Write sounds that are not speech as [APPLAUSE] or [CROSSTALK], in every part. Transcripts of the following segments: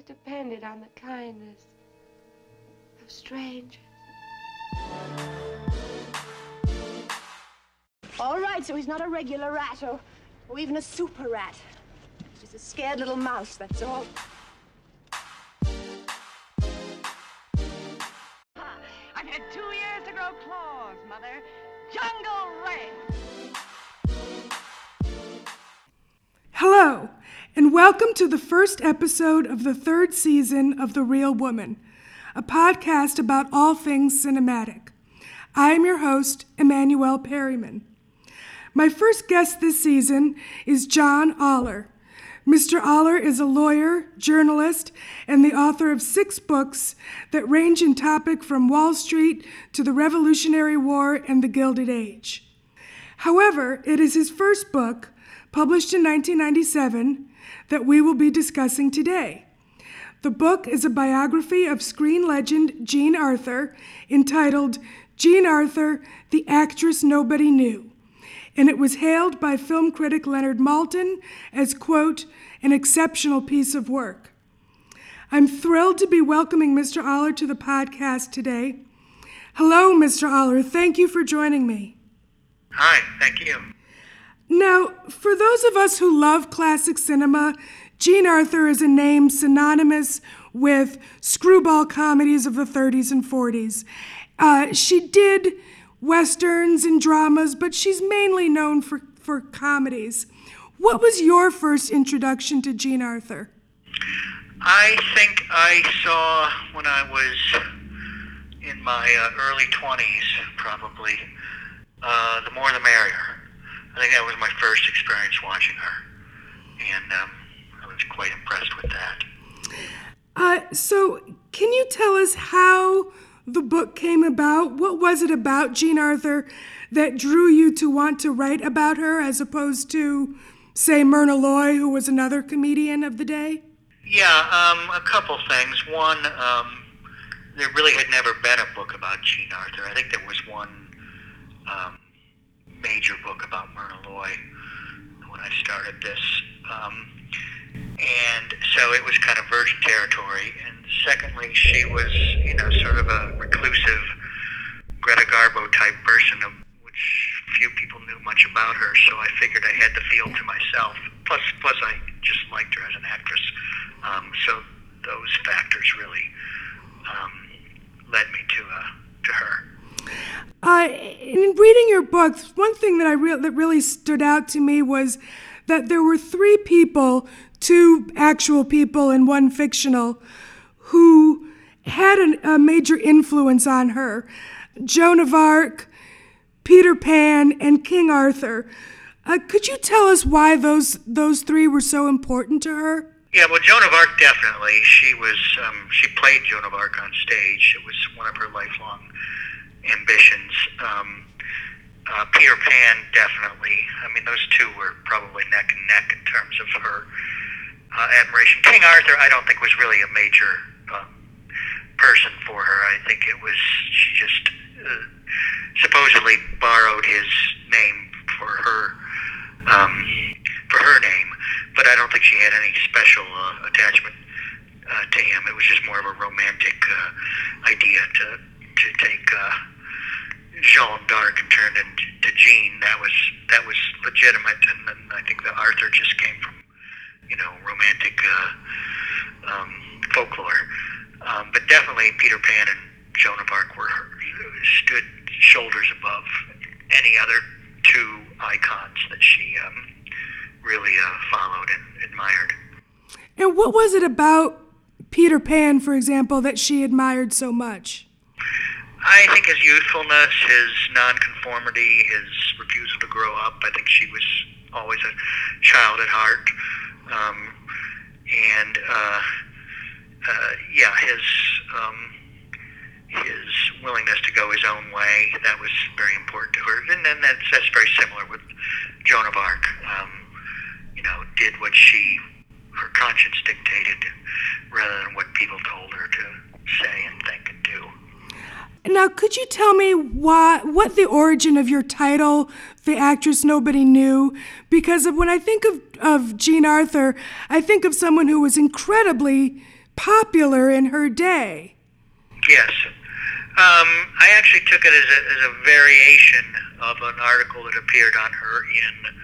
always depended on the kindness of strangers. All right, so he's not a regular rat or, or even a super rat. He's just a scared little mouse, that's all. Ah, I've had two years to grow claws, Mother. Jungle Ray. Hello, and welcome to the first episode of the third season of The Real Woman, a podcast about all things cinematic. I am your host, Emmanuel Perryman. My first guest this season is John Oller. Mr. Oller is a lawyer, journalist, and the author of six books that range in topic from Wall Street to the Revolutionary War and the Gilded Age. However, it is his first book, published in 1997, that we will be discussing today. The book is a biography of screen legend Jean Arthur entitled Jean Arthur, the Actress Nobody Knew. And it was hailed by film critic Leonard Maltin as, quote, an exceptional piece of work. I'm thrilled to be welcoming Mr. Oller to the podcast today. Hello, Mr. Oller. Thank you for joining me. Hi, thank you. Now, for those of us who love classic cinema, Jean Arthur is a name synonymous with screwball comedies of the 30s and 40s. Uh, she did westerns and dramas, but she's mainly known for, for comedies. What was your first introduction to Jean Arthur? I think I saw when I was in my uh, early 20s, probably, uh, The More the Merrier. I think that was my first experience watching her. And um, I was quite impressed with that. Uh, so, can you tell us how the book came about? What was it about Jean Arthur that drew you to want to write about her as opposed to, say, Myrna Loy, who was another comedian of the day? Yeah, um, a couple things. One, um, there really had never been a book about Jean Arthur. I think there was one um, major book about Myrna Loy when I started this. Um, and so it was kind of virgin territory. And secondly, she was, you know, sort of a reclusive Greta Garbo type person, of which few people knew much about her. So I figured I had the field to myself. Plus, plus I just liked her as an actress. Um, so those factors really um, led me to uh, to her. Uh, in reading your books, one thing that I re- that really stood out to me was that there were three people, two actual people and one fictional, who had an, a major influence on her: Joan of Arc, Peter Pan, and King Arthur. Uh, could you tell us why those those three were so important to her? Yeah, well, Joan of Arc definitely. She was um, she played Joan of Arc on stage. It was one of her lifelong ambitions. Um, uh, Peter Pan definitely. I mean, those two were probably neck and neck in terms of her uh, admiration. King Arthur, I don't think was really a major um, person for her. I think it was she just uh, supposedly borrowed his name for her um, for her name, but I don't think she had any special uh, attachment uh, to him. It was just more of a romantic uh, idea to to take uh, Jean d'Arc and turn into Jean. That was that was legitimate, and then I think the Arthur just came from you know romantic uh, um, folklore. Um, but definitely Peter Pan and Joan of Arc were stood shoulders above any other two icons that she um, really uh, followed and admired. And what was it about Peter Pan, for example, that she admired so much? I think his youthfulness, his nonconformity, his refusal to grow up. I think she was always a child at heart. Um, and uh, uh, yeah, his um, his willingness to go his own way that was very important to her. And then that's that's very similar with Joan of Arc. Um, you know, did what she her conscience dictated rather than what people told her to say and think and do. Now, could you tell me why, what the origin of your title, The Actress Nobody Knew? Because when I think of, of Jean Arthur, I think of someone who was incredibly popular in her day. Yes. Um, I actually took it as a, as a variation of an article that appeared on her in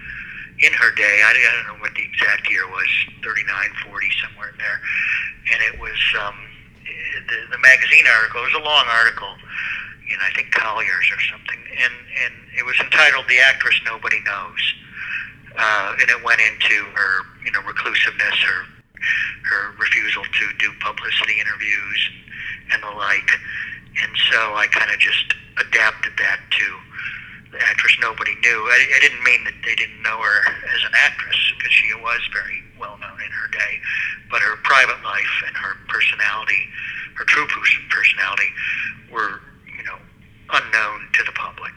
in her day. I, I don't know what the exact year was, 39, 40, somewhere in there. And it was um, the, the magazine article. It was a long article in I think Collier's or something, and and it was entitled "The Actress Nobody Knows," uh, and it went into her you know reclusiveness, her her refusal to do publicity interviews and the like, and so I kind of just adapted that to the actress nobody knew. I, I didn't mean that they didn't know her as an actress because she was very well known in her day, but her private life and her personality, her true personality, were unknown to the public.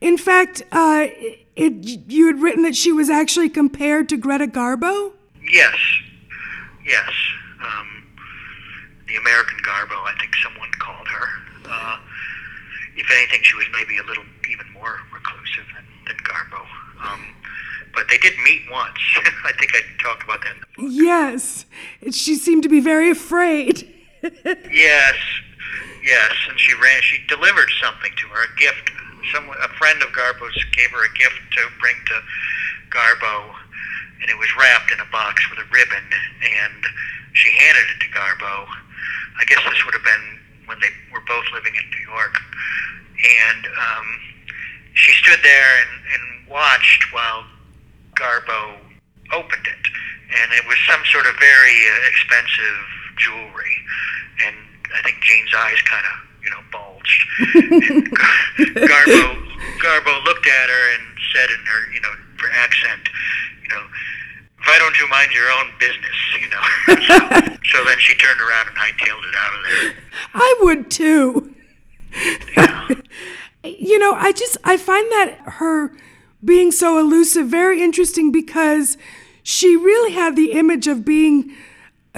In fact, uh, it, you had written that she was actually compared to Greta Garbo. Yes, yes. Um, the American Garbo, I think someone called her. Uh, if anything, she was maybe a little even more reclusive than, than Garbo. Um, but they did meet once. [LAUGHS] I think I talked about that. In the book. Yes, she seemed to be very afraid. [LAUGHS] yes, yes, and she ran. She delivered something to her, a gift. Someone, a friend of Garbo's, gave her a gift to bring to Garbo, and it was wrapped in a box with a ribbon. And she handed it to Garbo. I guess this would have been when they were both living in New York, and um, she stood there and, and watched while Garbo opened it, and it was some sort of very uh, expensive jewelry, and I think Jean's eyes kind of you know bulged. and Gar- [LAUGHS] Garbo Garbo looked at her and said in her you know her accent, you know. Why don't you mind your own business, you know? [LAUGHS] so, so then she turned around and hightailed it out of there. [LAUGHS] I would too. you know, I just I find that her being so elusive very interesting because she really had the image of being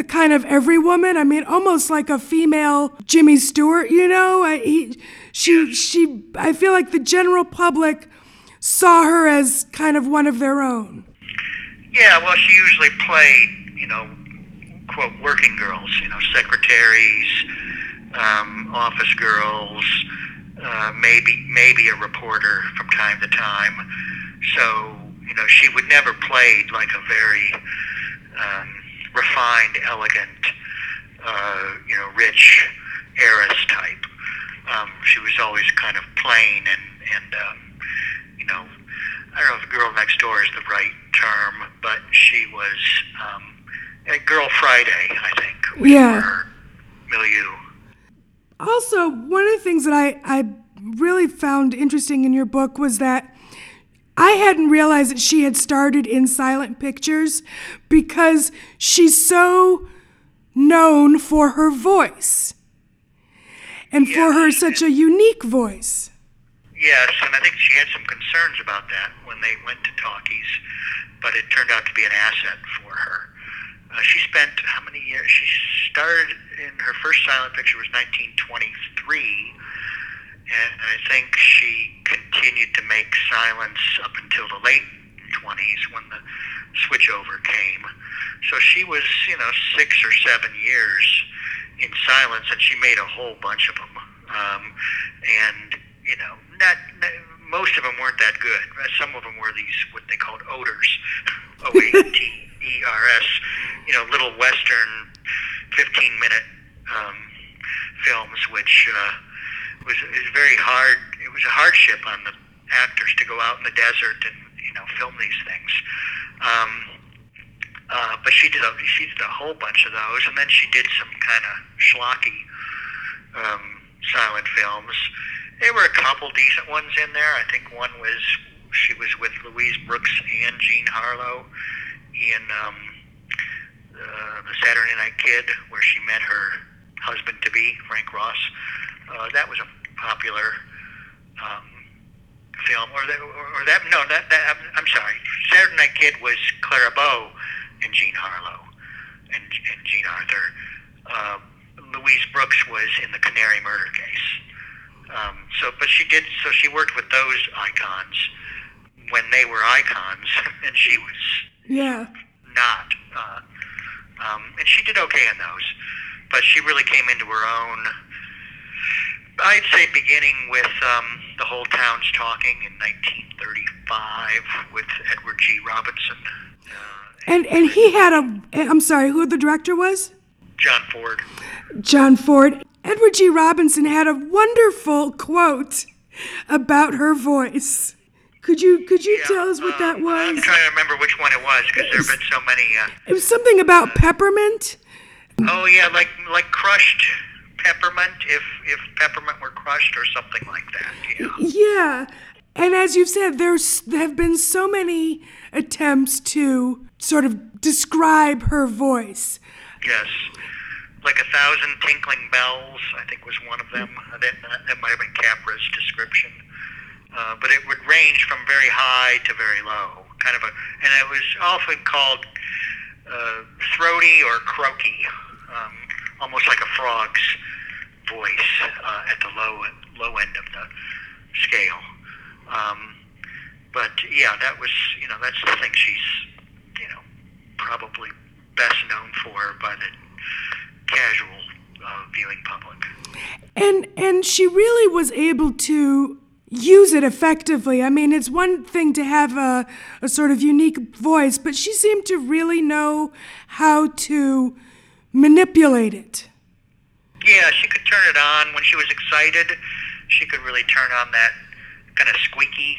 kind of every woman. I mean, almost like a female Jimmy Stewart. You know, I, he, she she. I feel like the general public saw her as kind of one of their own. Yeah, well, she usually played, you know, quote working girls, you know, secretaries, um, office girls, uh, maybe maybe a reporter from time to time. So you know, she would never play like a very um, refined, elegant, uh, you know, rich heiress type. Um, she was always kind of plain and and um, you know, I don't know if "girl next door" is the right term, but she was um, a girl Friday, I think. Yeah. Her milieu. Also, one of the things that I, I really found interesting in your book was that I hadn't realized that she had started in silent pictures because she's so known for her voice and for her such a unique voice. Yes, and I think she had some concerns about that when they went to talkies, but it turned out to be an asset for her. Uh, she spent how many years? She started in her first silent picture was 1923, and I think she continued to make silence up until the late 20s when the switchover came. So she was, you know, six or seven years in silence, and she made a whole bunch of them. Um, and you know, not, not most of them weren't that good. Some of them were these what they called oaters, [LAUGHS] O A T E R S. You know, little western, fifteen minute um, films, which uh, was is very hard. It was a hardship on the actors to go out in the desert and you know film these things. Um, uh, but she did a she did a whole bunch of those, and then she did some kind of schlocky um, silent films. There were a couple decent ones in there. I think one was she was with Louise Brooks and Jean Harlow in um, uh, the Saturday Night Kid, where she met her husband to be Frank Ross. That was a popular um, film, or that, or, or that no, that, that I'm, I'm sorry. Saturday Night Kid was Clara Bow and Jean Harlow and, and Jean Arthur. Uh, Louise Brooks was in the Canary Murder Case. Um, so, but she did. So she worked with those icons when they were icons, [LAUGHS] and she was Yeah. not. Uh, um, and she did okay in those. but she really came into her own. I'd say beginning with um, the whole town's talking in 1935 with Edward G. Robinson, uh, And and he had a I'm sorry, who the director was? John Ford. John Ford. Edward G. Robinson had a wonderful quote about her voice. Could you could you tell us what that was? I'm trying to remember which one it was because there have been so many. Uh, It was something about peppermint. oh yeah, like like crushed peppermint. If if peppermint were crushed or something like that. Yeah. Yeah. And as you've said, there's there have been so many attempts to sort of describe her voice. Yes. Like a thousand tinkling bells, I think was one of them. Uh, That, that might have been Capra's description. Uh, but it would range from very high to very low, kind of a, and it was often called uh, throaty or croaky, um, almost like a frog's voice uh, at the low low end of the scale. Um, but yeah, that was you know that's the thing she's you know probably best known for by the casual uh, viewing public. And and she really was able to use it effectively. I mean, it's one thing to have a, a sort of unique voice, but she seemed to really know how to manipulate it. Yeah, she could turn it on when she was excited. She could really turn on that kind of squeaky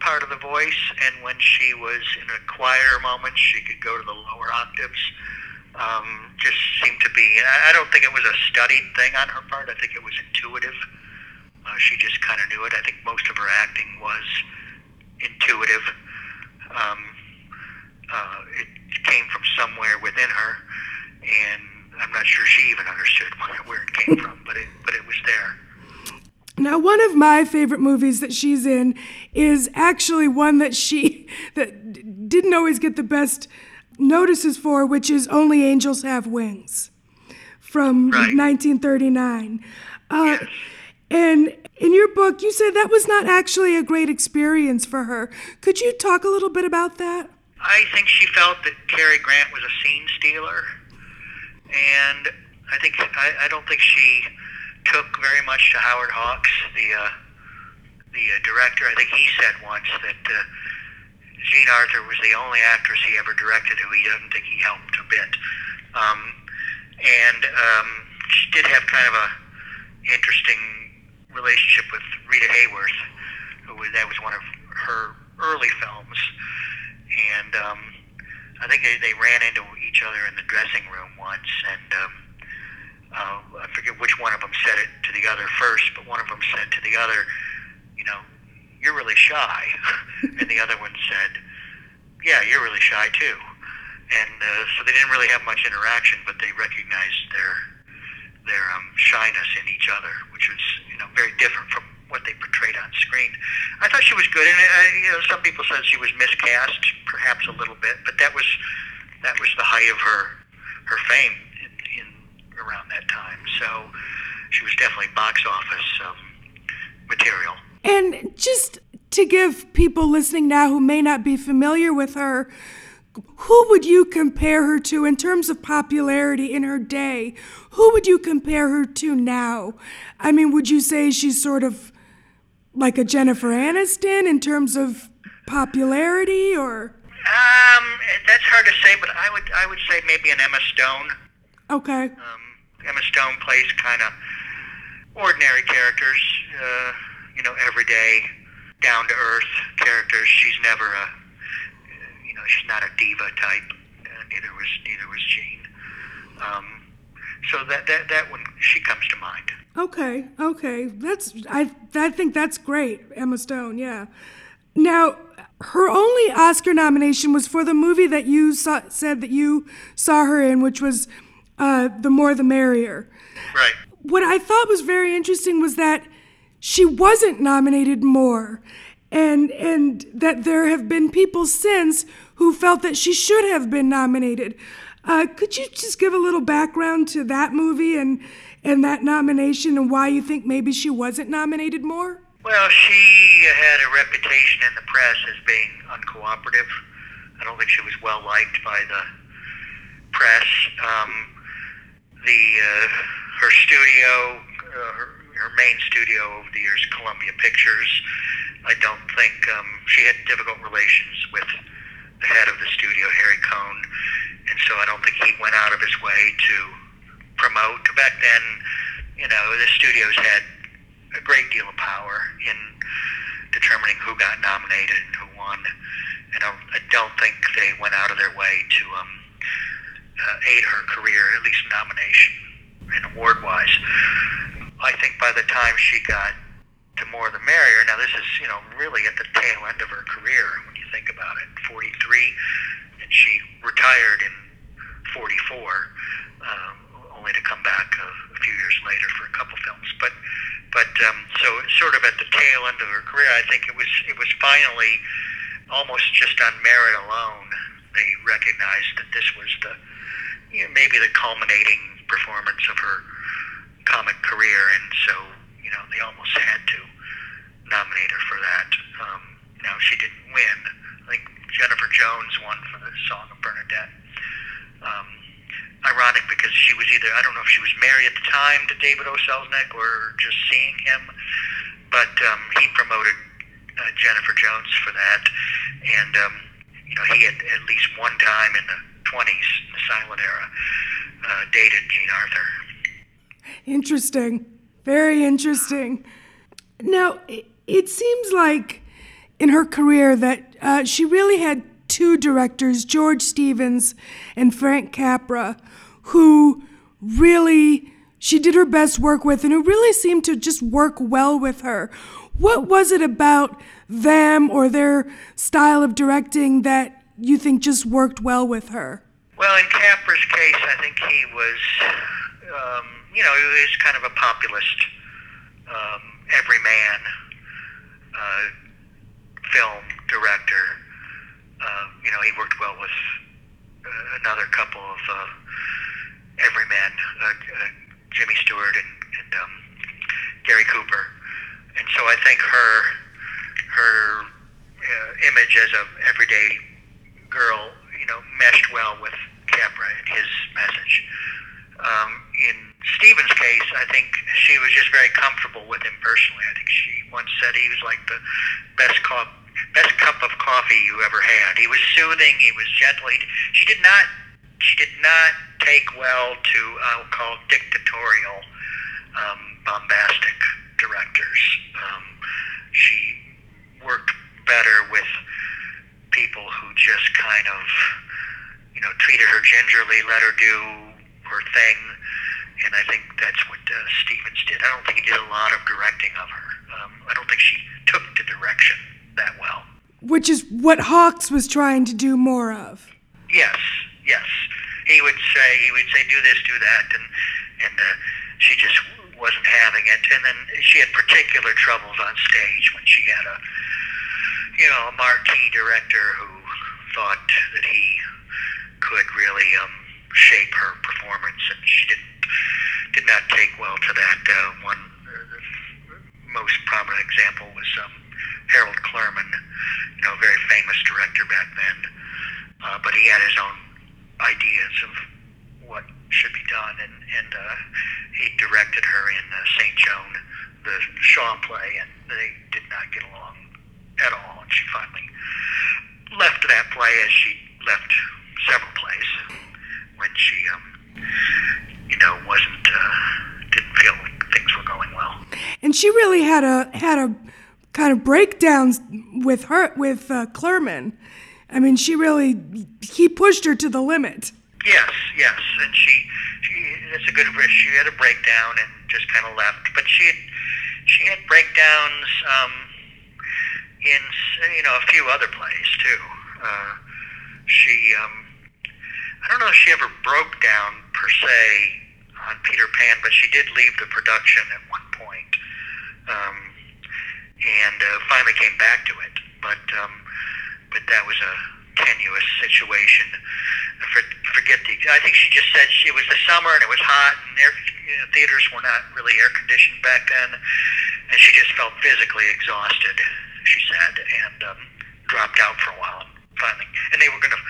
part of the voice, and when she was in a quieter moment, she could go to the lower octaves. Um, just seemed to be. I don't think it was a studied thing on her part. I think it was intuitive. Uh, she just kind of knew it. I think most of her acting was intuitive. Um, uh, it came from somewhere within her, and I'm not sure she even understood where, it came from, but it but it was there. Now, one of my favorite movies that she's in is actually one that she [LAUGHS] that didn't always get the best notices for, which is Only Angels Have Wings from Right. 1939. Uh, Yes. And in your book, you said that was not actually a great experience for her. Could you talk a little bit about that? I think she felt that Cary Grant was a scene stealer, and I think I, I don't think she took very much to Howard Hawks, the uh, the uh, director. I think he said once that uh, Jean Arthur was the only actress he ever directed who he doesn't think he helped a bit. Um, and um, she did have kind of a interesting relationship with Rita Hayworth, who that was one of her early films, and um, I think they, they ran into each other in the dressing room once, and um, uh, I forget which one of them said it to the other first, but one of them said to the other, you know, you're really shy, [LAUGHS] and the other one said, yeah, you're really shy too. And uh, so they didn't really have much interaction, but they recognized their their um, shyness in each other, which was you know very different from what they portrayed on screen. I thought she was good, and uh, you know some people said she was miscast, perhaps a little bit, but that was that was the height of her her fame in, in around that time. So she was definitely box office um, material. And just to give people listening now who may not be familiar with her, who would you compare her to in terms of popularity in her day? Who would you compare her to now? I mean, would you say she's sort of like a Jennifer Aniston in terms of popularity or Um, that's hard to say, but I would I would say maybe an Emma Stone. okay. Um, Emma Stone plays kind of ordinary characters, uh, you know, everyday, down to earth characters. She's never a, you know, she's not a diva type. Uh, neither was neither was Jean. Um, so that that that one she comes to mind. Okay, okay. That's I I think that's great, Emma Stone, yeah. Now, her only Oscar nomination was for the movie that you saw, said that you saw her in, which was uh, The More the Merrier. Right. What I thought was very interesting was that she wasn't nominated more, and and that there have been people since who felt that she should have been nominated. Uh, could you just give a little background to that movie and and that nomination and why you think maybe she wasn't nominated more? Well, she had a reputation in the press as being uncooperative. I don't think she was well liked by the press. Um, the uh, her studio, uh, her, her main studio over the years, Columbia Pictures. I don't think um, she had difficult relations with the head of the studio, Harry Cohn, and so I don't think he went out of his way to promote. Back then, you know, the studios had a great deal of power in determining who got nominated and who won. And I, I don't think they went out of their way to um, uh, aid her career, at least nomination and award-wise. I think by the time she got to More the Merrier, now this is, you know, really at the tail end of her career when you think about it, 43, and she retired in 44, um, only to come back a, a few years later for a couple films. But but um, so sort of at the tail end of her career, I think it was it was finally almost just on merit alone they recognized that this was the you know, maybe the culminating performance of her comic career, and so you know they almost had to nominate her for that. Um, now she didn't win. I think Jennifer Jones won for the Song of Bernadette. Um, ironic because she was either I don't know if she was married at the time to David O. Selznick or just seeing him, but um, he promoted uh, Jennifer Jones for that, and um, you know he had at least one time in the 20s, in the silent era, uh, dated Jean Arthur. Interesting. Very interesting. Now, it, it seems like in her career that uh, she really had two directors, George Stevens and Frank Capra, who really she did her best work with and who really seemed to just work well with her. What was it about them or their style of directing that you think just worked well with her? Well, in Capra's case, I think he was, um, you know, he was kind of a populist, um, everyman uh, film director. Uh, you know, he worked well with uh, another couple of uh, everymen, uh, uh, Jimmy Stewart and, and um, Gary Cooper, and so I think her her uh, image as a everyday girl, you know, meshed well with Capra and his message. Um, in Stevens' case, I think she was just very comfortable with him personally. I think she once said he was like the best cup, best cup of coffee you ever had. He was soothing. He was gentle. He, she did not, she did not take well to I'll call dictatorial, um, bombastic directors. Um, she worked better with people who just kind of, you know, treated her gingerly, let her do her thing, and I think that's what uh, Stevens did. I don't think he did a lot of directing of her. Um, I don't think she took the direction that well. Which is what Hawks was trying to do more of. Yes, yes. He would say he would say do this, do that, and and uh, she just wasn't having it. And then she had particular troubles on stage when she had a you know a marquee director who thought that he could really um, shape her performance, and she didn't did not take well to that. Uh, one uh, most prominent example was um, Harold Clurman, you know, very famous director back then, uh, but he had his own ideas of what should be done, and and uh, he directed her in uh, Saint Joan, the Shaw play, and they did not get along at all, and she finally left that play as she left several plays when she, um, you know, wasn't uh, didn't feel things were going well. And she really had a had a kind of breakdowns with her with uh, Clurman. I mean, she really he pushed her to the limit. Yes, yes, and she, she that's a good risk. She had a breakdown and just kind of left, but she had she had breakdowns um, in you know a few other plays too. Uh, she um, I don't know if she ever broke down per se on Peter Pan, but she did leave the production at one point, um, and uh, finally came back to it. But um, but that was a tenuous situation. For- forget the. I think she just said she, it was the summer and it was hot, and air, you know, theaters were not really air conditioned back then, and she just felt physically exhausted. She said, and um, dropped out for a while. Finally, and they were going to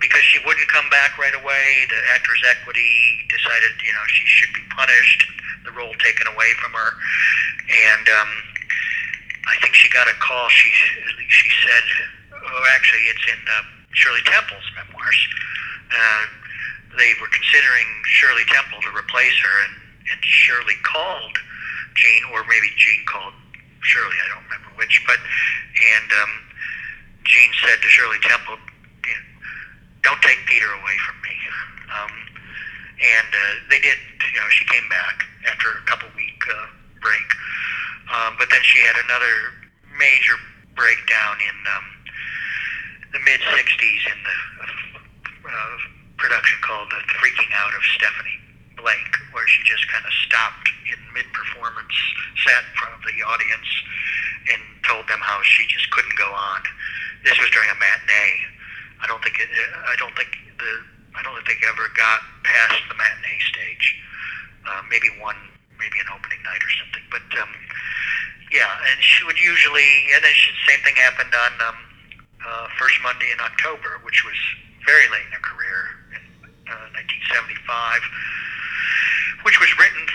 because she wouldn't come back right away, the Actors Equity decided, you know, she should be punished, the role taken away from her, and um, I think she got a call. She she said, oh, actually, it's in uh, Shirley Temple's memoirs. Uh, they were considering Shirley Temple to replace her, and, and Shirley called Jean, or maybe Jean called Shirley. I don't remember which, but and um, Jean said to Shirley Temple, "Don't take Peter away from me." Um, and uh, they did. You know, she came back after a couple week uh, break, um, but then she had another major breakdown in um, the mid '60s in the uh, production called "The Freaking Out of Stephanie Blake," where she just kind of stopped in mid-performance, sat in front of the audience, and told them how she just couldn't go on. This was during a matinee. I don't think it. I don't think the. I don't think they ever got past the matinee stage. Uh, maybe one, maybe an opening night or something. But um, yeah, and she would usually, and then she, same thing happened on um, uh, first Monday in October, which was very late in her career in uh, 1975, which was written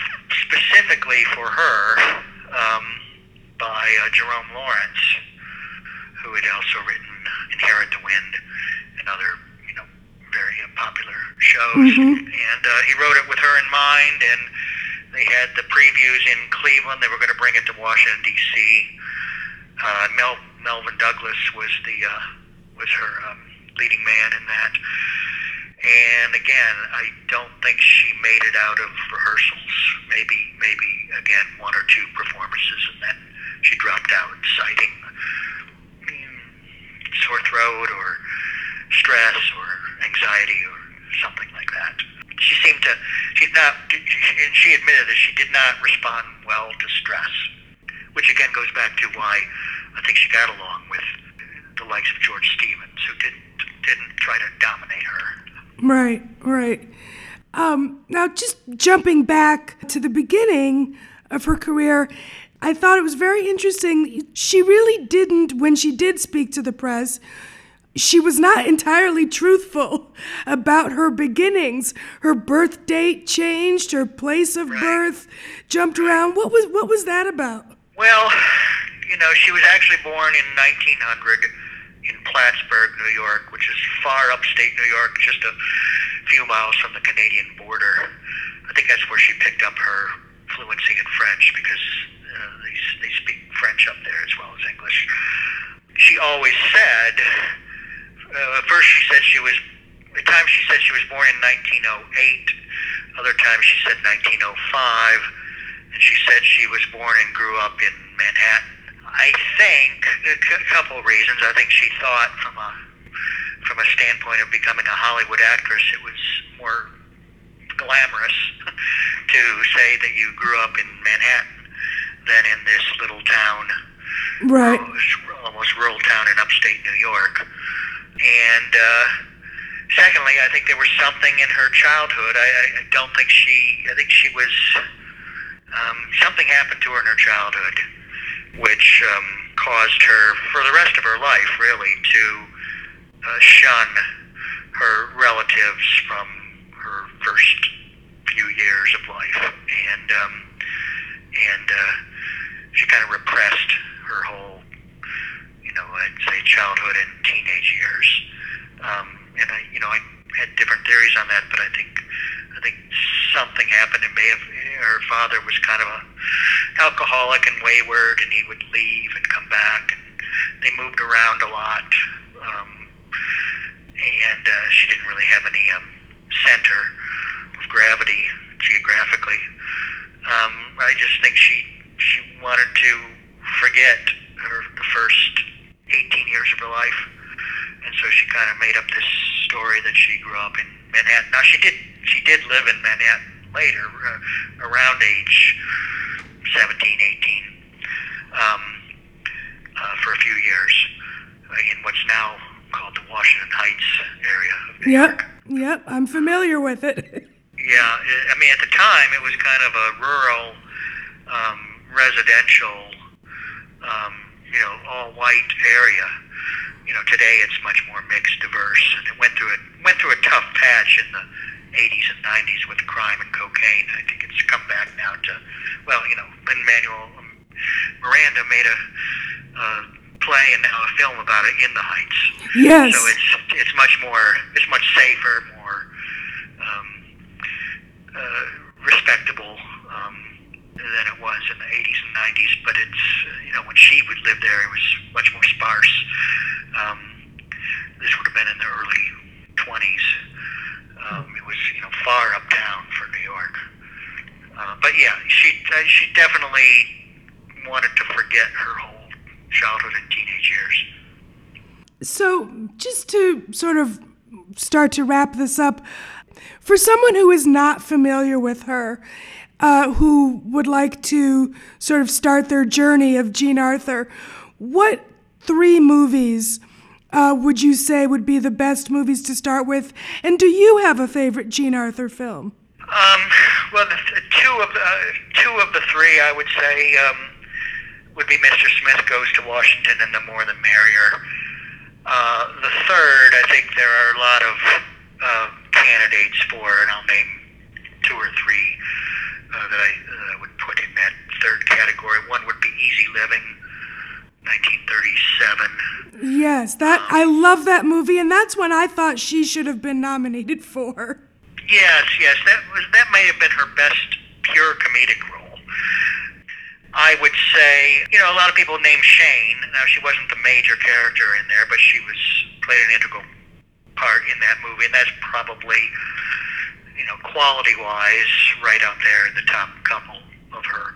specifically for her um, by uh, Jerome Lawrence, who had also written Inherit the Wind and other, you know, very uh, popular shows. And uh, he wrote it with her in mind, and they had the previews in Cleveland. They were going to bring it to Washington D.C. Uh, Mel, Melvin Douglas was the uh, was her um, leading man in that. And again, I don't think she made it out of rehearsals. Maybe, maybe again one or two performances, and then she dropped out, citing sore throat or stress or anxiety or something like that. She seemed to, she's not, and she admitted that she did not respond well to stress, which again goes back to why I think she got along with the likes of George Stevens, who didn't didn't try to dominate her. Right, right. Um, now, just jumping back to the beginning of her career, I thought it was very interesting. She really didn't, when she did speak to the press, she was not [LAUGHS] entirely truthful about her beginnings. Her birth date changed, her place of Right. birth jumped around. What was what was that about? Well, [SIGHS] you know, she was actually born in 1900 in Plattsburgh, New York, which is far upstate New York, just a few miles from the Canadian border. I think that's where she picked up her fluency in French because uh, they, they speak French up there as well as English. She always said, uh, first she said she was, at times she said she was born in 1908, other times she said 1905 and she said she was born and grew up in Manhattan. I think a couple of reasons. I think she thought from a from a standpoint of becoming a Hollywood actress, it was more glamorous [LAUGHS] to say that you grew up in Manhattan than in this little town, Right. almost, almost rural town in upstate New York. And uh, secondly, I think there was something in her childhood. I, I I don't think she. I think she was um, something happened to her in her childhood, which um, caused her, for the rest of her life, really, to uh, shun her relatives from her first few years of life, and um, and uh, she kind of repressed her whole, you know, I'd say childhood and teenage years. Um, and I, you know, I had different theories on that, but I think I think something happened. It may have her father was kind of a alcoholic and wayward, and he would leave and come back. And they moved around a lot, um, and uh, she didn't really have any um, center of gravity geographically. Um, I just think she she wanted to forget her the first 18 years of her life, and so she kind of made up this story that she grew up in Manhattan. Now she did she did live in Manhattan later, uh, around age 17, 18, um, uh, for a few years in what's now called the Washington Heights area of New Yep. York. Yep. I'm familiar with it. [LAUGHS] Yeah, I I mean, at the time, it was kind of a rural, um, residential, um, you know, all white area. you know, today it's much more mixed, diverse, and it went through a went through a tough patch in the 80s and 90s with crime and cocaine. I think it's come back now to, well, you know, Lin Manuel um, Miranda made a uh, play and now a film about it in the Heights. Yes. So it's it's much more it's much safer, more um, uh, respectable um, than it was in the 80s and 90s. But it's uh, you know when she would live there, it was much more sparse. Um, this would have been in the early 20s. Um, it was you know far uptown for New York. Uh, but yeah, she uh, she definitely wanted to forget her whole childhood and teenage years. So, just to sort of start to wrap this up, for someone who is not familiar with her, uh, who would like to sort of start their journey of Jean Arthur, what three movies uh, would you say would be the best movies to start with? And do you have a favorite Jean Arthur film? Um, well, the, the two of the uh, two of the three, I would say, um, would be Mr. Smith Goes to Washington and The More the Merrier. Uh, the third, I think there are a lot of uh, candidates for, and I'll name two or three uh, that I uh, would put in that third category. One would be Easy Living, 1937. Yes, that I um, love that movie, and that's when I thought she should have been nominated for. Yes, yes, that was that may have been her best pure comedic role. I would say, you know, a lot of people name Shane. Now she wasn't the major character in there, but she was played an integral part in that movie, and that's probably, you know, quality wise, right up there in the top couple of her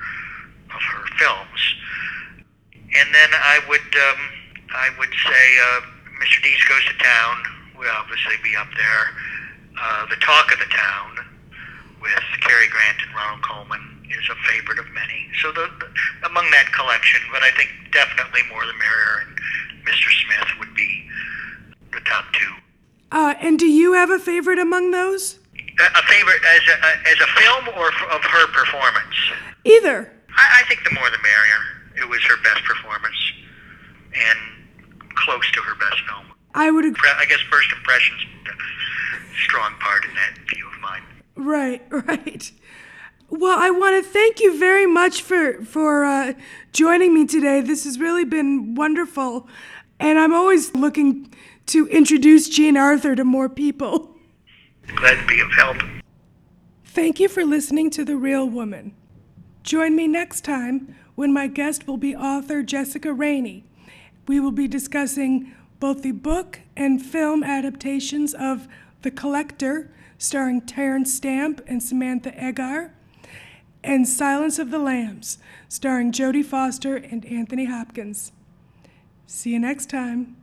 of her films. And then I would um, I would say uh, Mr. Deeds Goes to Town would obviously be up there. Uh, the Talk of the Town with Cary Grant and Ronald Colman is a favorite of many. So the, the among that collection, but I think definitely More the Merrier and Mr. Smith would be the top two. Uh, and do you have a favorite among those? A, a favorite as a, as a film or f- of her performance? Either. I, I think the more the merrier. It was her best performance and close to her best film. I would agree. I guess first impressions a strong part in that view of mine. Right, [LAUGHS] right. Well, I want to thank you very much for for uh, joining me today. This has really been wonderful, and I'm always looking to introduce Jean Arthur to more people. [LAUGHS] Glad to be of help. Thank you for listening to The Real Woman. Join me next time when my guest will be author Jessica Rainey. We will be discussing both the book and film adaptations of The Collector, starring Terence Stamp and Samantha Eggar, and Silence of the Lambs, starring Jodie Foster and Anthony Hopkins. See you next time.